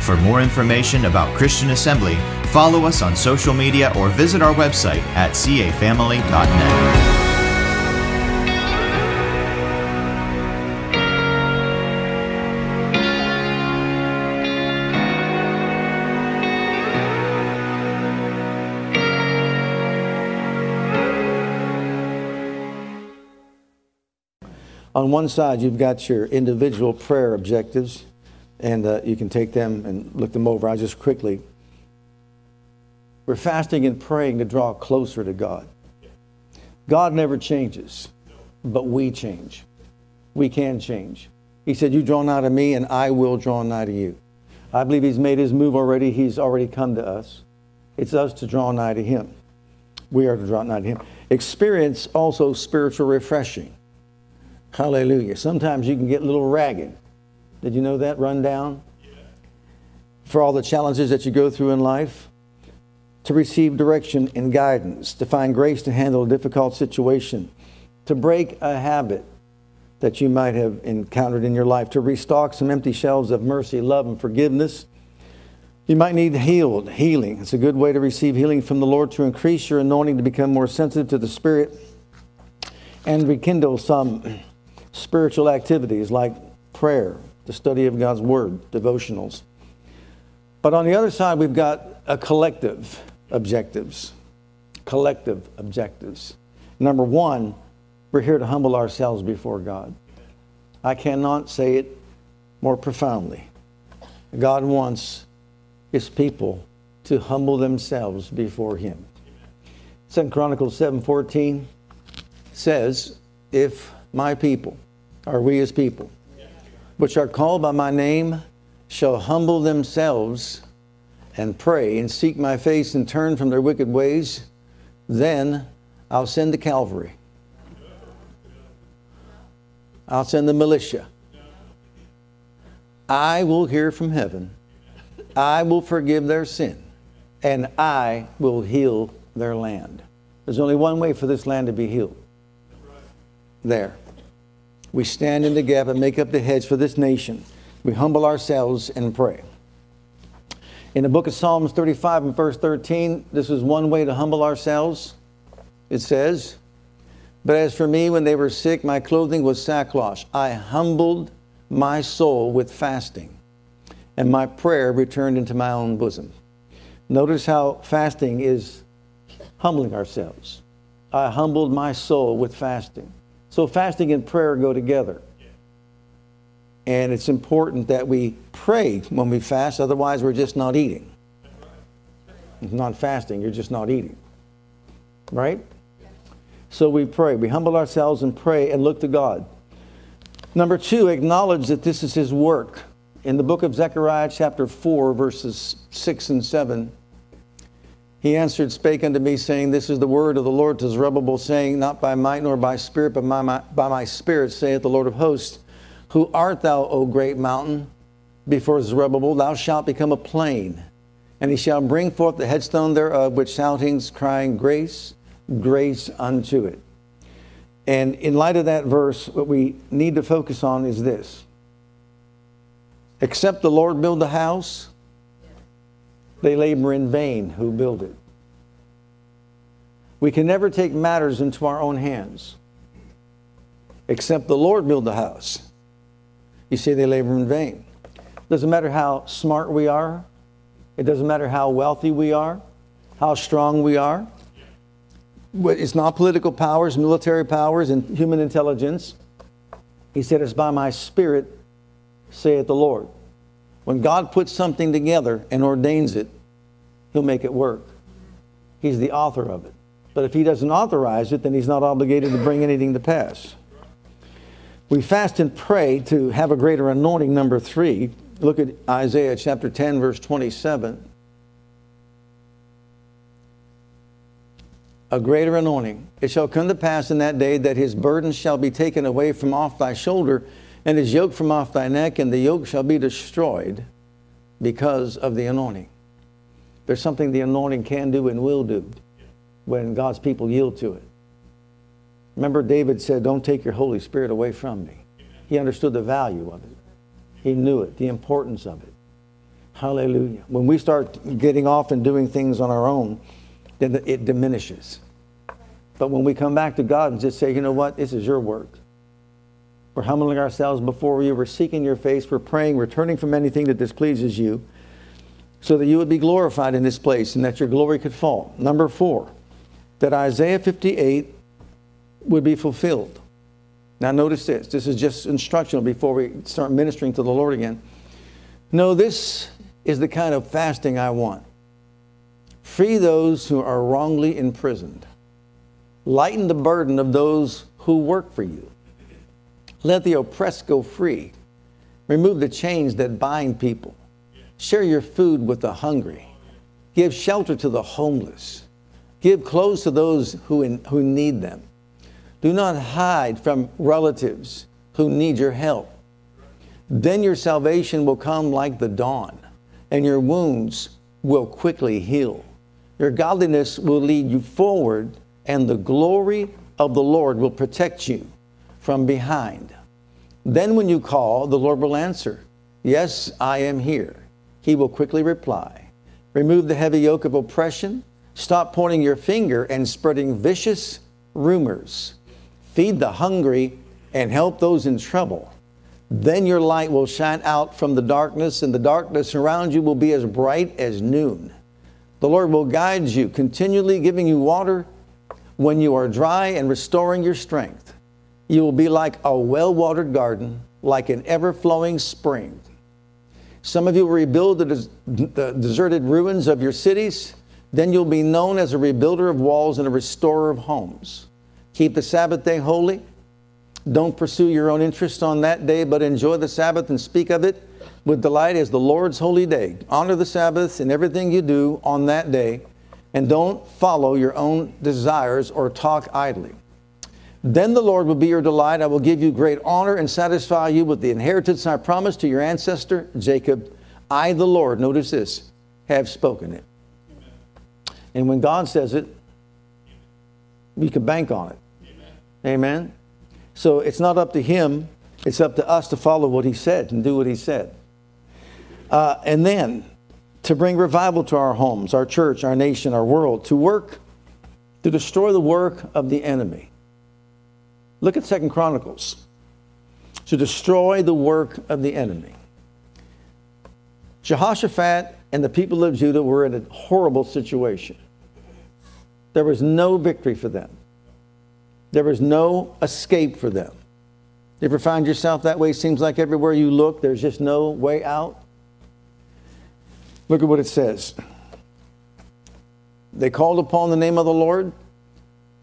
For more information about Christian Assembly, follow us on social media or visit our website at cafamily.net. On one side, you've got your individual prayer objectives, and uh, you can take them and look them over. I just quickly. We're fasting and praying to draw closer to God. God never changes, but we change. We can change. He said, You draw nigh to me, and I will draw nigh to you. I believe He's made His move already. He's already come to us. It's us to draw nigh to Him. We are to draw nigh to Him. Experience also spiritual refreshing. Hallelujah. Sometimes you can get a little ragged. Did you know that? Run down? For all the challenges that you go through in life, to receive direction and guidance, to find grace to handle a difficult situation, to break a habit that you might have encountered in your life, to restock some empty shelves of mercy, love, and forgiveness. You might need healed, healing. It's a good way to receive healing from the Lord to increase your anointing to become more sensitive to the Spirit and rekindle some spiritual activities like prayer, the study of God's Word, devotionals. But on the other side, we've got a collective objectives. Collective objectives. Number one, we're here to humble ourselves before God. I cannot say it more profoundly. God wants his people to humble themselves before him. Second Chronicles 7:14 says, "If my people are we as people, which are called by my name, shall humble themselves and pray and seek my face and turn from their wicked ways, then I'll send the cavalry. I'll send the militia. I will hear from heaven. I will forgive their sin. And I will heal their land. There's only one way for this land to be healed. There. We stand in the gap and make up the hedge for this nation. We humble ourselves and pray. In the book of Psalms 35 and verse 13, this is one way to humble ourselves. It says, But as for me, when they were sick, my clothing was sackcloth. I humbled my soul with fasting, and my prayer returned into my own bosom. Notice how fasting is humbling ourselves. I humbled my soul with fasting. So fasting and prayer go together. And it's important that we pray when we fast, otherwise, we're just not eating. It's not fasting, you're just not eating. Right? So we pray. We humble ourselves and pray and look to God. Number two, acknowledge that this is His work. In the book of Zechariah, chapter 4, verses 6 and 7, he answered, spake unto me, saying, This is the word of the Lord to Zerubbabel, saying, Not by might nor by spirit, but by my, by my spirit, saith the Lord of hosts. Who art thou, O great mountain? Before Zerubbabel, thou shalt become a plain, and he shall bring forth the headstone thereof with shoutings, crying, Grace, grace unto it. And in light of that verse, what we need to focus on is this Except the Lord build the house, they labor in vain who build it. We can never take matters into our own hands, except the Lord build the house. You see, they labor in vain. Doesn't matter how smart we are, it doesn't matter how wealthy we are, how strong we are. It's not political powers, military powers, and human intelligence. He said, It's by my spirit, saith the Lord. When God puts something together and ordains it, He'll make it work. He's the author of it. But if He doesn't authorize it, then He's not obligated to bring anything to pass. We fast and pray to have a greater anointing. Number three, look at Isaiah chapter 10, verse 27. a greater anointing. It shall come to pass in that day that his burden shall be taken away from off thy shoulder, and his yoke from off thy neck, and the yoke shall be destroyed because of the anointing. There's something the anointing can do and will do when God's people yield to it. Remember, David said, Don't take your Holy Spirit away from me. He understood the value of it, he knew it, the importance of it. Hallelujah. When we start getting off and doing things on our own, then it diminishes. But when we come back to God and just say, you know what, this is your work. We're humbling ourselves before you. We're seeking your face. We're praying. We're turning from anything that displeases you so that you would be glorified in this place and that your glory could fall. Number four, that Isaiah 58 would be fulfilled. Now, notice this. This is just instructional before we start ministering to the Lord again. No, this is the kind of fasting I want. Free those who are wrongly imprisoned. Lighten the burden of those who work for you. Let the oppressed go free. Remove the chains that bind people. Share your food with the hungry. Give shelter to the homeless. Give clothes to those who, in, who need them. Do not hide from relatives who need your help. Then your salvation will come like the dawn, and your wounds will quickly heal. Your godliness will lead you forward, and the glory of the Lord will protect you from behind. Then, when you call, the Lord will answer, Yes, I am here. He will quickly reply. Remove the heavy yoke of oppression. Stop pointing your finger and spreading vicious rumors. Feed the hungry and help those in trouble. Then your light will shine out from the darkness, and the darkness around you will be as bright as noon. The Lord will guide you, continually giving you water when you are dry and restoring your strength. You will be like a well watered garden, like an ever flowing spring. Some of you will rebuild the, des- the, deserted ruins of your cities. Then you'll be known as a rebuilder of walls and a restorer of homes. Keep the Sabbath day holy. Don't pursue your own interests on that day, but enjoy the Sabbath and speak of it with delight as the Lord's holy day. Honor the Sabbath in everything you do on that day, and don't follow your own desires or talk idly. Then the Lord will be your delight. I will give you great honor and satisfy you with the inheritance I promised to your ancestor Jacob. I, the Lord, notice this, have spoken it. And when God says it, we can bank on it. Amen. Amen. So it's not up to Him, it's up to us to follow what He said and do what He said. Uh, and then to bring revival to our homes, our church, our nation, our world, to work, to destroy the work of the enemy. Look at Second Chronicles. To destroy the work of the enemy. Jehoshaphat and the people of Judah were in a horrible situation. There was no victory for them. There was no escape for them. You ever find yourself that way? It Seems like everywhere you look, there's just no way out. Look at what it says. They called upon the name of the Lord,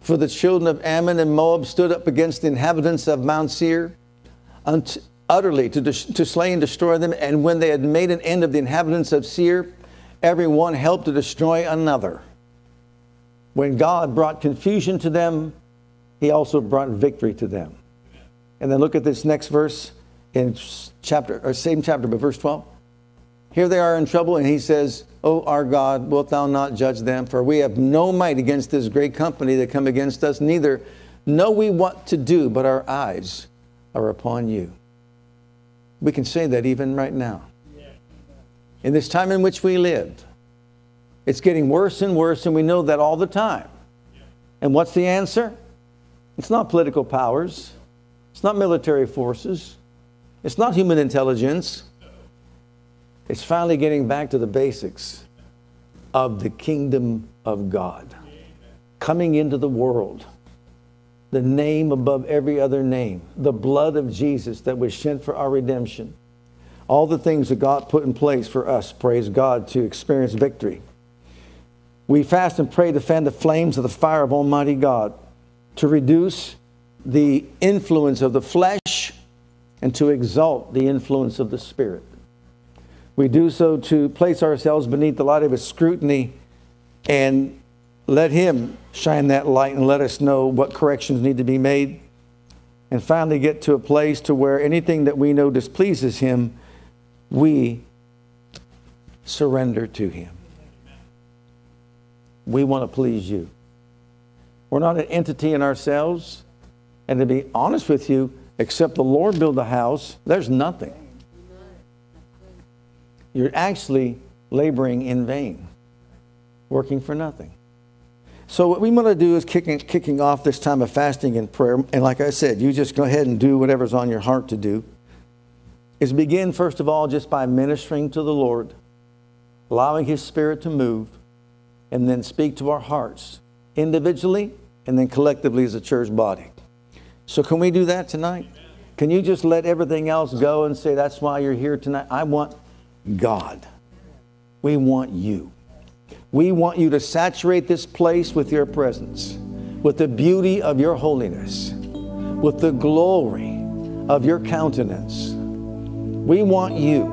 for the children of Ammon and Moab stood up against the inhabitants of Mount Seir, utterly to, to slay and destroy them. And when they had made an end of the inhabitants of Seir, every one helped to destroy another. When God brought confusion to them, he also brought victory to them. And then look at this next verse in chapter, or same chapter, but verse 12. Here they are in trouble, and he says, O our God, wilt thou not judge them? For we have no might against this great company that come against us, neither know we what to do, but our eyes are upon you. We can say that even right now. In this time in which we live, it's getting worse and worse, and we know that all the time. And what's the answer? It's not political powers, it's not military forces, it's not human intelligence. It's finally getting back to the basics of the kingdom of God coming into the world. The name above every other name, the blood of Jesus that was shed for our redemption. All the things that God put in place for us, praise God, to experience victory. We fast and pray to fan the flames of the fire of Almighty God, to reduce the influence of the flesh and to exalt the influence of the Spirit. We do so to place ourselves beneath the light of His scrutiny and let Him shine that light and let us know what corrections need to be made. And finally, get to a place to where anything that we know displeases Him, we surrender to Him. We want to please you. We're not an entity in ourselves. And to be honest with you, except the Lord build the house, there's nothing. You're actually laboring in vain, working for nothing. So, what we want to do is kicking, kicking off this time of fasting and prayer. And like I said, you just go ahead and do whatever's on your heart to do. Is begin, first of all, just by ministering to the Lord, allowing His Spirit to move, and then speak to our hearts individually and then collectively as a church body. So, can we do that tonight? Can you just let everything else go and say, That's why you're here tonight? I want God. We want you. We want you to saturate this place with your presence, with the beauty of your holiness, with the glory of your countenance. We want you,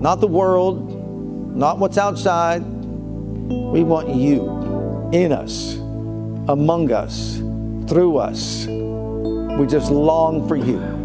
not the world, not what's outside. We want you in us, among us, through us. We just long for you.